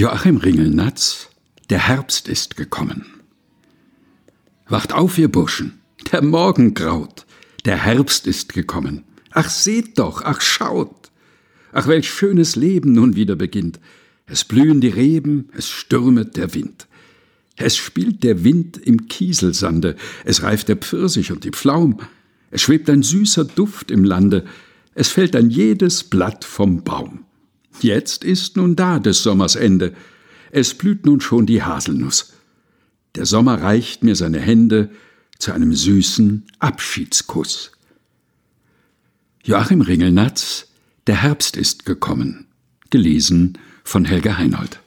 Joachim Ringelnatz Der Herbst ist gekommen. Wacht auf, ihr Burschen, der Morgen graut, der Herbst ist gekommen. Ach, seht doch, ach, schaut! Ach, welch schönes Leben nun wieder beginnt. Es blühen die Reben, es stürmet der Wind. Es spielt der Wind im Kieselsande, es reift der Pfirsich und die Pflaum, es schwebt ein süßer Duft im Lande, es fällt ein jedes Blatt vom Baum. Jetzt ist nun da des Sommers Ende, es blüht nun schon die Haselnuss. Der Sommer reicht mir seine Hände zu einem süßen Abschiedskuss. Joachim Ringelnatz Der Herbst ist gekommen, gelesen von Helga Heinold.